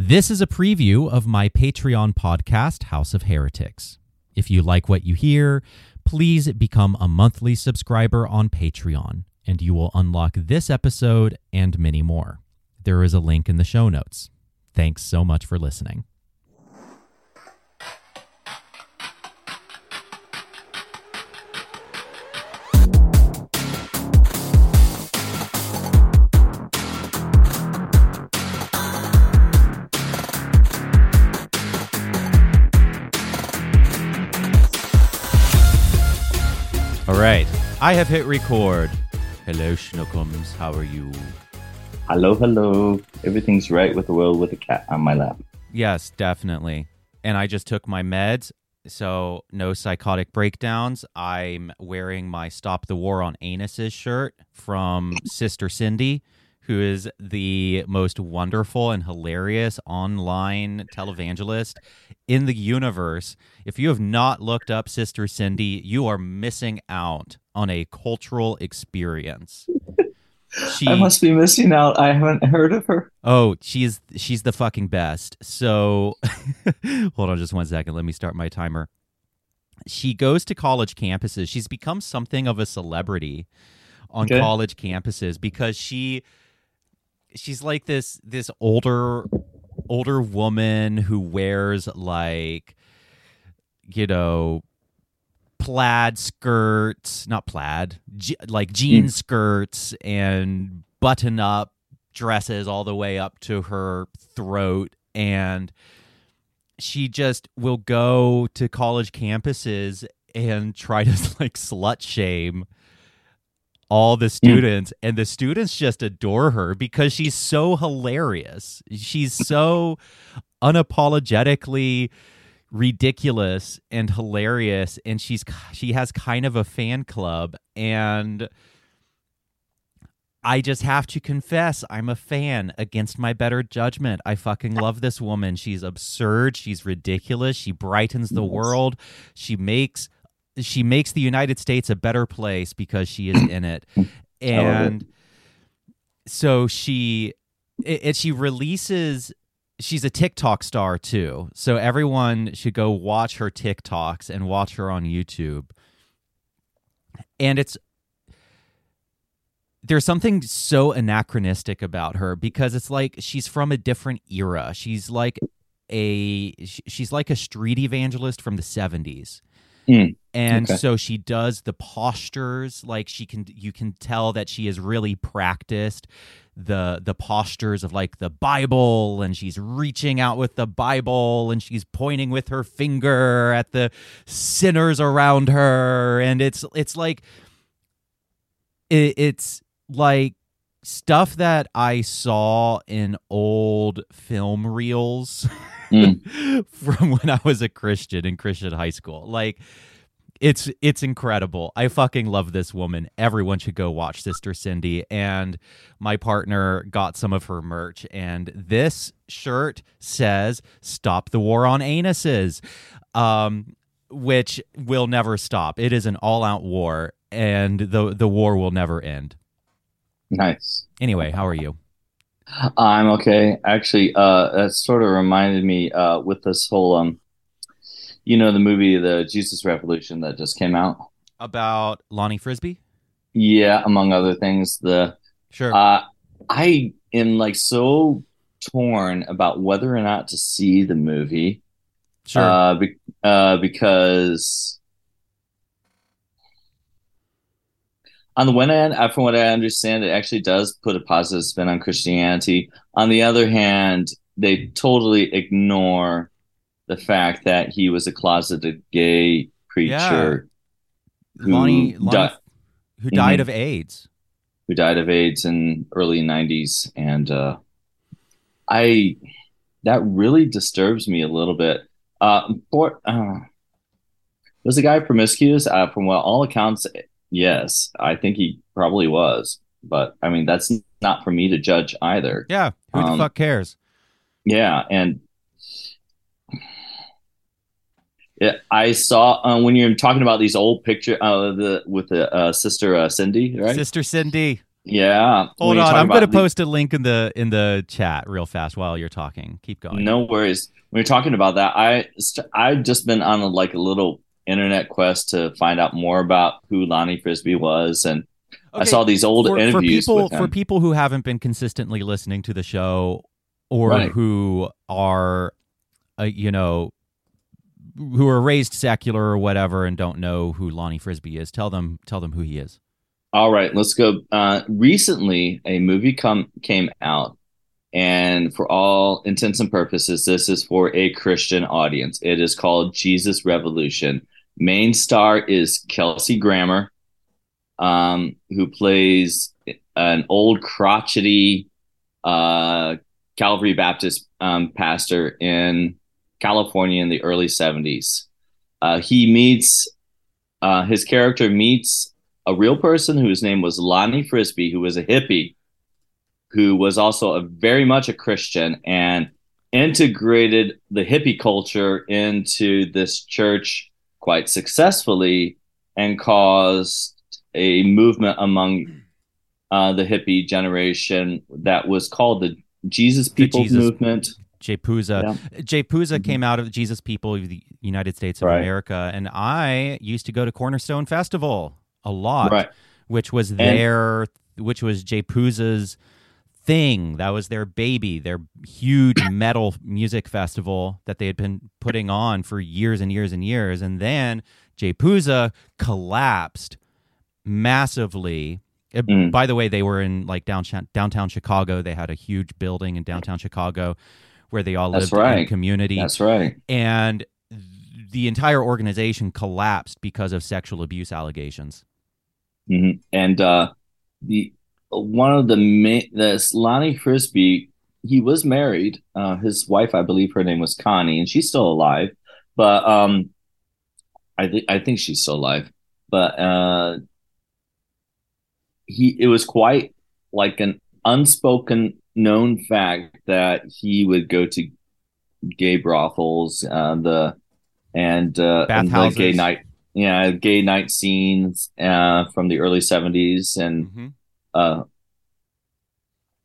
This is a preview of my Patreon podcast, House of Heretics. If you like what you hear, please become a monthly subscriber on Patreon, and you will unlock this episode and many more. There is a link in the show notes. Thanks so much for listening. I have hit record. Hello, Schnookums. How are you? Hello, hello. Everything's right with the world with a cat on my lap. Yes, definitely. And I just took my meds, so no psychotic breakdowns. I'm wearing my Stop the War on Anuses shirt from Sister Cindy, who is the most wonderful and hilarious online televangelist in the universe. If you have not looked up Sister Cindy, you are missing out on a cultural experience. She, I must be missing out. I haven't heard of her. Oh, she's she's the fucking best. So, hold on just one second. Let me start my timer. She goes to college campuses. She's become something of a celebrity on Okay. college campuses because she she's like this this older older woman who wears like you know plaid skirts, not plaid, je- like jean mm. skirts and button up dresses all the way up to her throat. And she just will go to college campuses and try to like slut shame all the mm. students and the students just adore her because she's so hilarious she's mm. so unapologetically ridiculous and hilarious and she's she has kind of a fan club and I just have to confess I'm a fan against my better judgment. I fucking love this woman. She's absurd, she's ridiculous, she brightens the Yes. world. She makes she makes the United States a better place because she is in it. And so she it she releases she's a TikTok star too. So everyone should go watch her TikToks and watch her on YouTube. And it's there's something so anachronistic about her because it's like she's from a different era. She's like a she's like a street evangelist from the 70s. Mm, And okay. so she does the postures like she can you can tell that she has really practiced the the postures of like the Bible and she's reaching out with the Bible and she's pointing with her finger at the sinners around her and it's it's like it, it's like stuff that I saw in old film reels Mm. from when I was a Christian in Christian high school. Like it's it's incredible. I fucking love this woman. Everyone should go watch Sister Cindy and my partner got some of her merch and this shirt says stop the war on anuses. Um which will never stop. It is an all-out war and the the war will never end. Nice. Anyway, how are you? I'm okay. Actually, uh, that sort of reminded me uh, with this whole, um, you know, the movie The Jesus Revolution that just came out. About Lonnie Frisbee? Yeah, among other things, the Sure. uh, I am like so torn about whether or not to see the movie. sure. Uh, be, uh, because on the one hand, from what I understand, it actually does put a positive spin on Christianity. On the other hand, they totally ignore the fact that he was a closeted gay preacher who Lonnie, Lonnie di- who died Mhm. of AIDS. who died of AIDS in early 90s and uh I that really disturbs me a little bit. Uh for uh, was the guy promiscuous? Uh from what all accounts yes, I think he probably was. But I mean that's not for me to judge either. Yeah. Who the Um, fuck cares? Yeah, and yeah, I saw uh, when you're talking about these old picture uh, the with the uh, sister uh, Cindy, right? Sister Cindy. Yeah. Hold on, I'm going to the- post a link in the in the chat real fast while you're talking. Keep going. No worries. When you're talking about that, I I've just been on a, like a little internet quest to find out more about who Lonnie Frisbee was, and I saw these old for, for people for people who haven't been consistently listening to the show or Right. who are uh, you know who are raised secular or whatever and don't know who Lonnie Frisbee is tell them tell them who he is All right, let's go. Uh, recently, a movie come came out, and for all intents and purposes, this is for a Christian audience. It is called Jesus Revolution. Main star is Kelsey Grammer, um, who plays an old crotchety uh, Calvary Baptist um, pastor in California in the early '70s. Uh, he meets uh, his character meets a real person whose name was Lonnie Frisbee, who was a hippie, who was also a very much a Christian and integrated the hippie culture into this church quite successfully and caused a movement among uh, the hippie generation that was called the Jesus People Jesus- Movement. Jay Puza Mhm. came out of Jesus People of the United States of Right. America, and I used to go to Cornerstone Festival a lot, Right. which was their, which was JPUSA's thing. That was their baby, their huge metal music festival that they had been putting on for years and years and years. And then JPUSA collapsed massively. Mm. By the way, they were in like downtown downtown Chicago. They had a huge building in downtown Chicago where they all That's lived in right. community That's right. and the entire organization collapsed because of sexual abuse allegations. hmm And uh, the one of the main, this Lonnie Frisbee, he was married. Uh, his wife, I believe, her name was Connie, and she's still alive. But um, I think I think she's still alive. But uh, he, it was quite like an unspoken known fact that he would go to gay brothels, uh, the and uh, and the gay night yeah, gay night scenes uh, from the early 70s and Mm-hmm. Uh,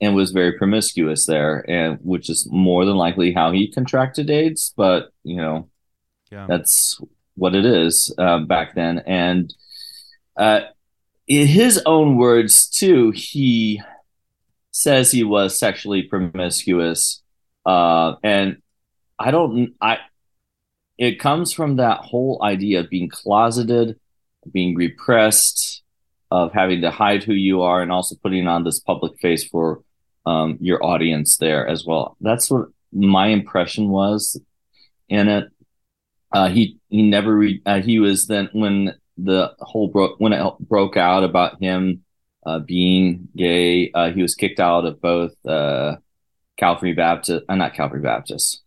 and was very promiscuous there, and which is more than likely how he contracted AIDS. But you know, Yeah. that's what it is uh, back then. And uh, in his own words, too, he says he was sexually promiscuous, uh, and I don't. I it comes from that whole idea of being closeted, being repressed, of having to hide who you are, and also putting on this public face for um, your audience there as well. That's what my impression was in it. Uh, he he never re- uh, he was then when the whole broke when it broke out about him uh, being gay. Uh, he was kicked out of both uh, Calvary Baptist, uh, not Calvary Baptist,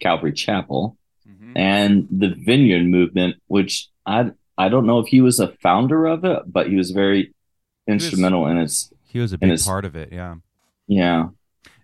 Calvary Chapel, Mm-hmm. and the Vineyard Movement, which I I don't know if he was a founder of it, but he was very was- instrumental in its He was a big it's- part of it. Yeah. yeah.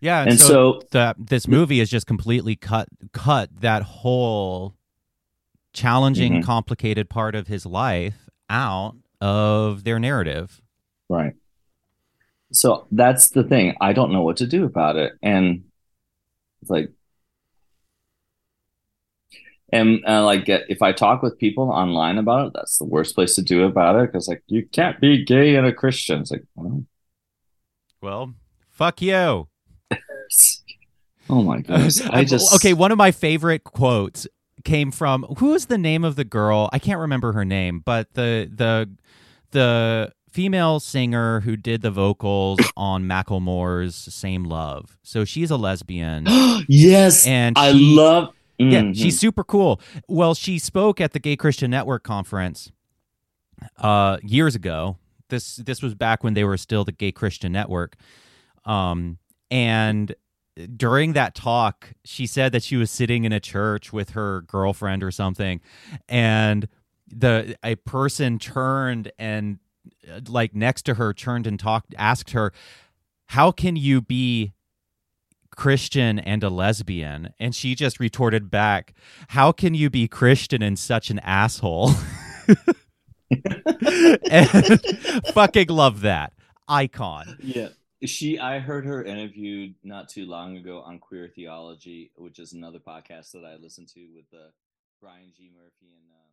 Yeah. And, And so, so the, this movie is just completely cut cut that whole challenging, Mhm. complicated part of his life out of their narrative. Right. So that's the thing. I don't know what to do about it. And it's like, and uh, like, uh, if I talk with people online about it, that's the worst place to do about it because, like, you can't be gay and a Christian. It's like, well, Well, fuck you. oh my goodness. I just, okay. One of my favorite quotes came from who is the name of the girl? I can't remember her name, but the the the female singer who did the vocals on Macklemore's "Same Love." So she's a lesbian, yes. and I she- love, Yeah, Mhm. she's super cool. Well, she spoke at the Gay Christian Network conference uh, years ago. This this was back when they were still the Gay Christian Network. Um, and during that talk, she said that she was sitting in a church with her girlfriend or something, and the a person turned and uh, like next to her turned and talked asked her, "How can you be Christian and a lesbian. And she just retorted back, How can you be Christian and such an asshole? and fucking love that. icon. Yeah. She I heard her interviewed not too long ago on Queer Theology, which is another podcast that I listen to with uh, Brian G. Murphy and um,